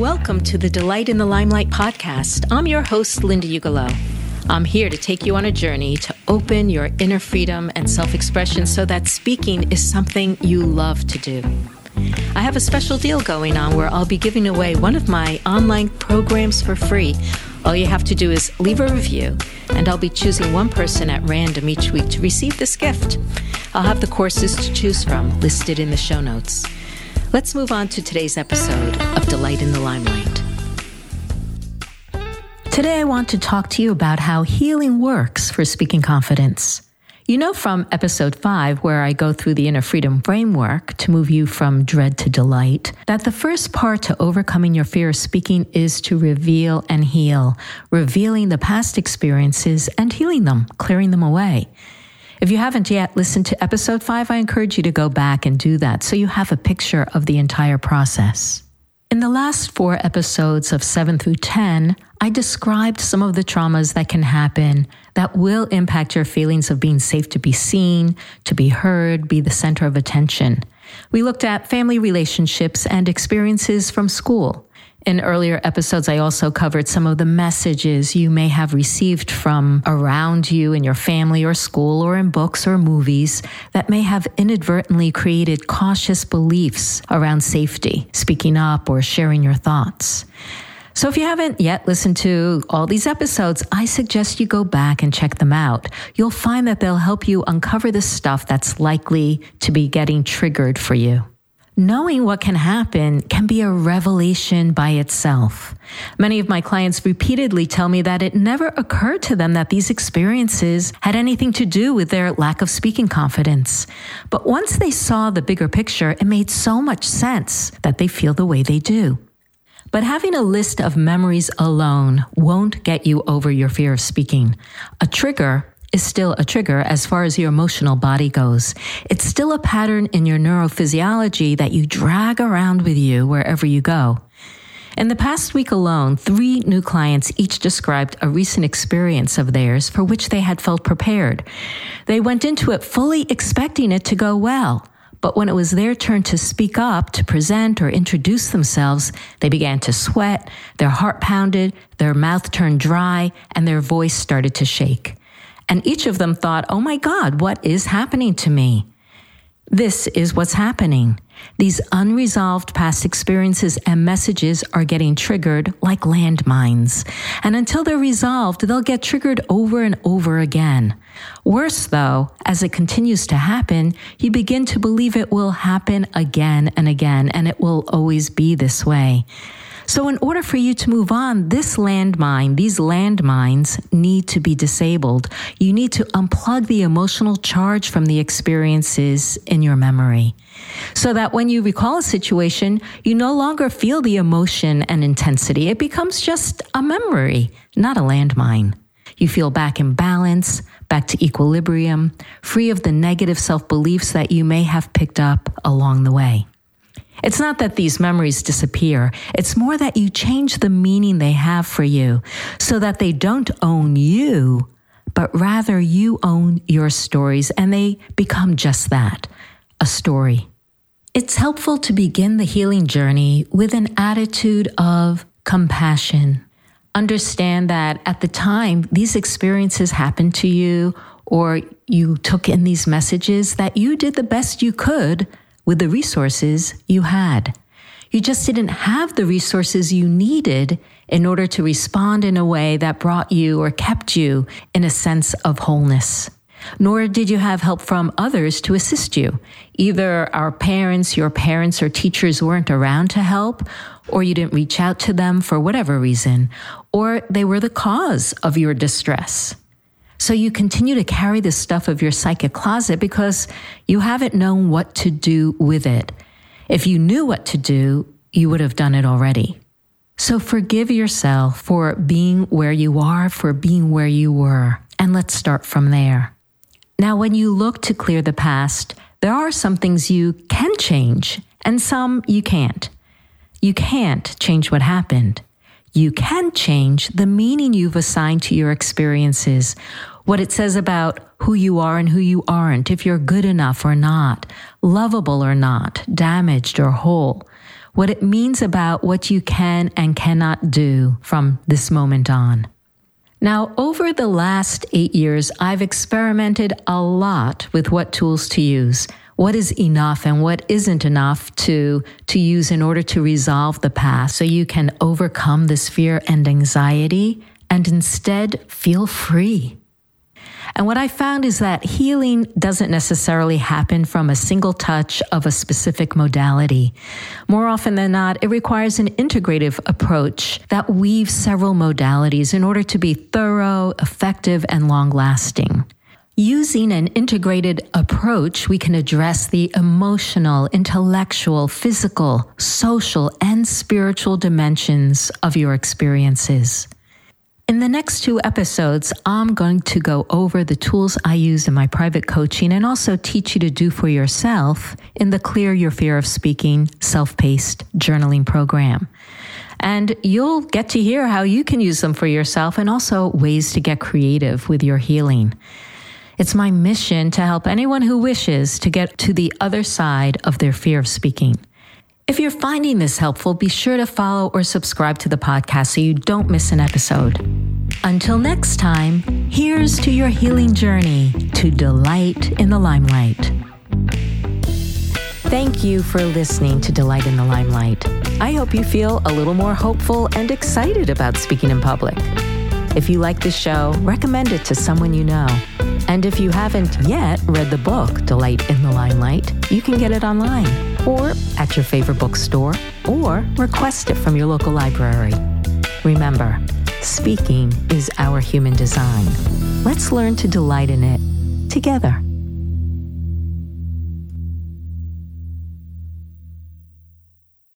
Welcome to the Delight in the Limelight podcast. I'm your host, Linda Ugelow. I'm here to take you on a journey to open your inner freedom and self expression so that speaking is something you love to do. I have a special deal going on where I'll be giving away one of my online programs for free. All you have to do is leave a review, and I'll be choosing one person at random each week to receive this gift. I'll have the courses to choose from listed in the show notes. Let's move on to today's episode of Delight in the Limelight. Today, I want to talk to you about how healing works for speaking confidence. You know from episode five, where I go through the inner freedom framework to move you from dread to delight, that the first part to overcoming your fear of speaking is to reveal and heal, revealing the past experiences and healing them, clearing them away. If you haven't yet listened to episode five, I encourage you to go back and do that so you have a picture of the entire process. In the last four episodes of 7 through 10, I described some of the traumas that can happen that will impact your feelings of being safe to be seen, to be heard, be the center of attention. We looked at family relationships and experiences from school. In earlier episodes, I also covered some of the messages you may have received from around you in your family or school or in books or movies that may have inadvertently created cautious beliefs around safety, speaking up, or sharing your thoughts. So if you haven't yet listened to all these episodes, I suggest you go back and check them out. You'll find that they'll help you uncover the stuff that's likely to be getting triggered for you. Knowing what can happen can be a revelation by itself. Many of my clients repeatedly tell me that it never occurred to them that these experiences had anything to do with their lack of speaking confidence. But once they saw the bigger picture, it made so much sense that they feel the way they do. But having a list of memories alone won't get you over your fear of speaking. A trigger is still a trigger as far as your emotional body goes. It's still a pattern in your neurophysiology that you drag around with you wherever you go. In the past week alone, three new clients each described a recent experience of theirs for which they had felt prepared. They went into it fully expecting it to go well. But when it was their turn to speak up, to present, or introduce themselves, they began to sweat, their heart pounded, their mouth turned dry, and their voice started to shake. And each of them thought, oh my God, what is happening to me? This is what's happening. These unresolved past experiences and messages are getting triggered like landmines. And until they're resolved, they'll get triggered over and over again. Worse, though, as it continues to happen, you begin to believe it will happen again and again, and it will always be this way. So, in order for you to move on, this landmine, these landmines need to be disabled. You need to unplug the emotional charge from the experiences in your memory so that when you recall a situation, you no longer feel the emotion and intensity. It becomes just a memory, not a landmine. You feel back in balance, back to equilibrium, free of the negative self beliefs that you may have picked up along the way. It's not that these memories disappear. It's more that you change the meaning they have for you so that they don't own you, but rather you own your stories and they become just that a story. It's helpful to begin the healing journey with an attitude of compassion. Understand that at the time these experiences happened to you or you took in these messages, that you did the best you could with the resources you had. You just didn't have the resources you needed in order to respond in a way that brought you or kept you in a sense of wholeness. Nor did you have help from others to assist you. Either our parents, your parents, or teachers weren't around to help, or you didn't reach out to them for whatever reason, or they were the cause of your distress. So you continue to carry the stuff of your psychic closet because you haven't known what to do with it. If you knew what to do, you would have done it already. So forgive yourself for being where you are, for being where you were, and let's start from there. Now, when you look to clear the past, there are some things you can change and some you can't. You can't change what happened. You can change the meaning you've assigned to your experiences what it says about who you are and who you aren't, if you're good enough or not, lovable or not, damaged or whole, what it means about what you can and cannot do from this moment on. Now, over the last eight years, I've experimented a lot with what tools to use, what is enough and what isn't enough to, to use in order to resolve the past so you can overcome this fear and anxiety and instead feel free. And what I found is that healing doesn't necessarily happen from a single touch of a specific modality. More often than not, it requires an integrative approach that weaves several modalities in order to be thorough, effective, and long lasting. Using an integrated approach, we can address the emotional, intellectual, physical, social, and spiritual dimensions of your experiences. In the next two episodes, I'm going to go over the tools I use in my private coaching and also teach you to do for yourself in the Clear Your Fear of Speaking self paced journaling program. And you'll get to hear how you can use them for yourself and also ways to get creative with your healing. It's my mission to help anyone who wishes to get to the other side of their fear of speaking. If you're finding this helpful, be sure to follow or subscribe to the podcast so you don't miss an episode. Until next time, here's to your healing journey to delight in the limelight. Thank you for listening to Delight in the Limelight. I hope you feel a little more hopeful and excited about speaking in public. If you like the show, recommend it to someone you know. And if you haven't yet read the book, Delight in the Limelight, you can get it online or at your favorite bookstore or request it from your local library. Remember, speaking is our human design. Let's learn to delight in it together.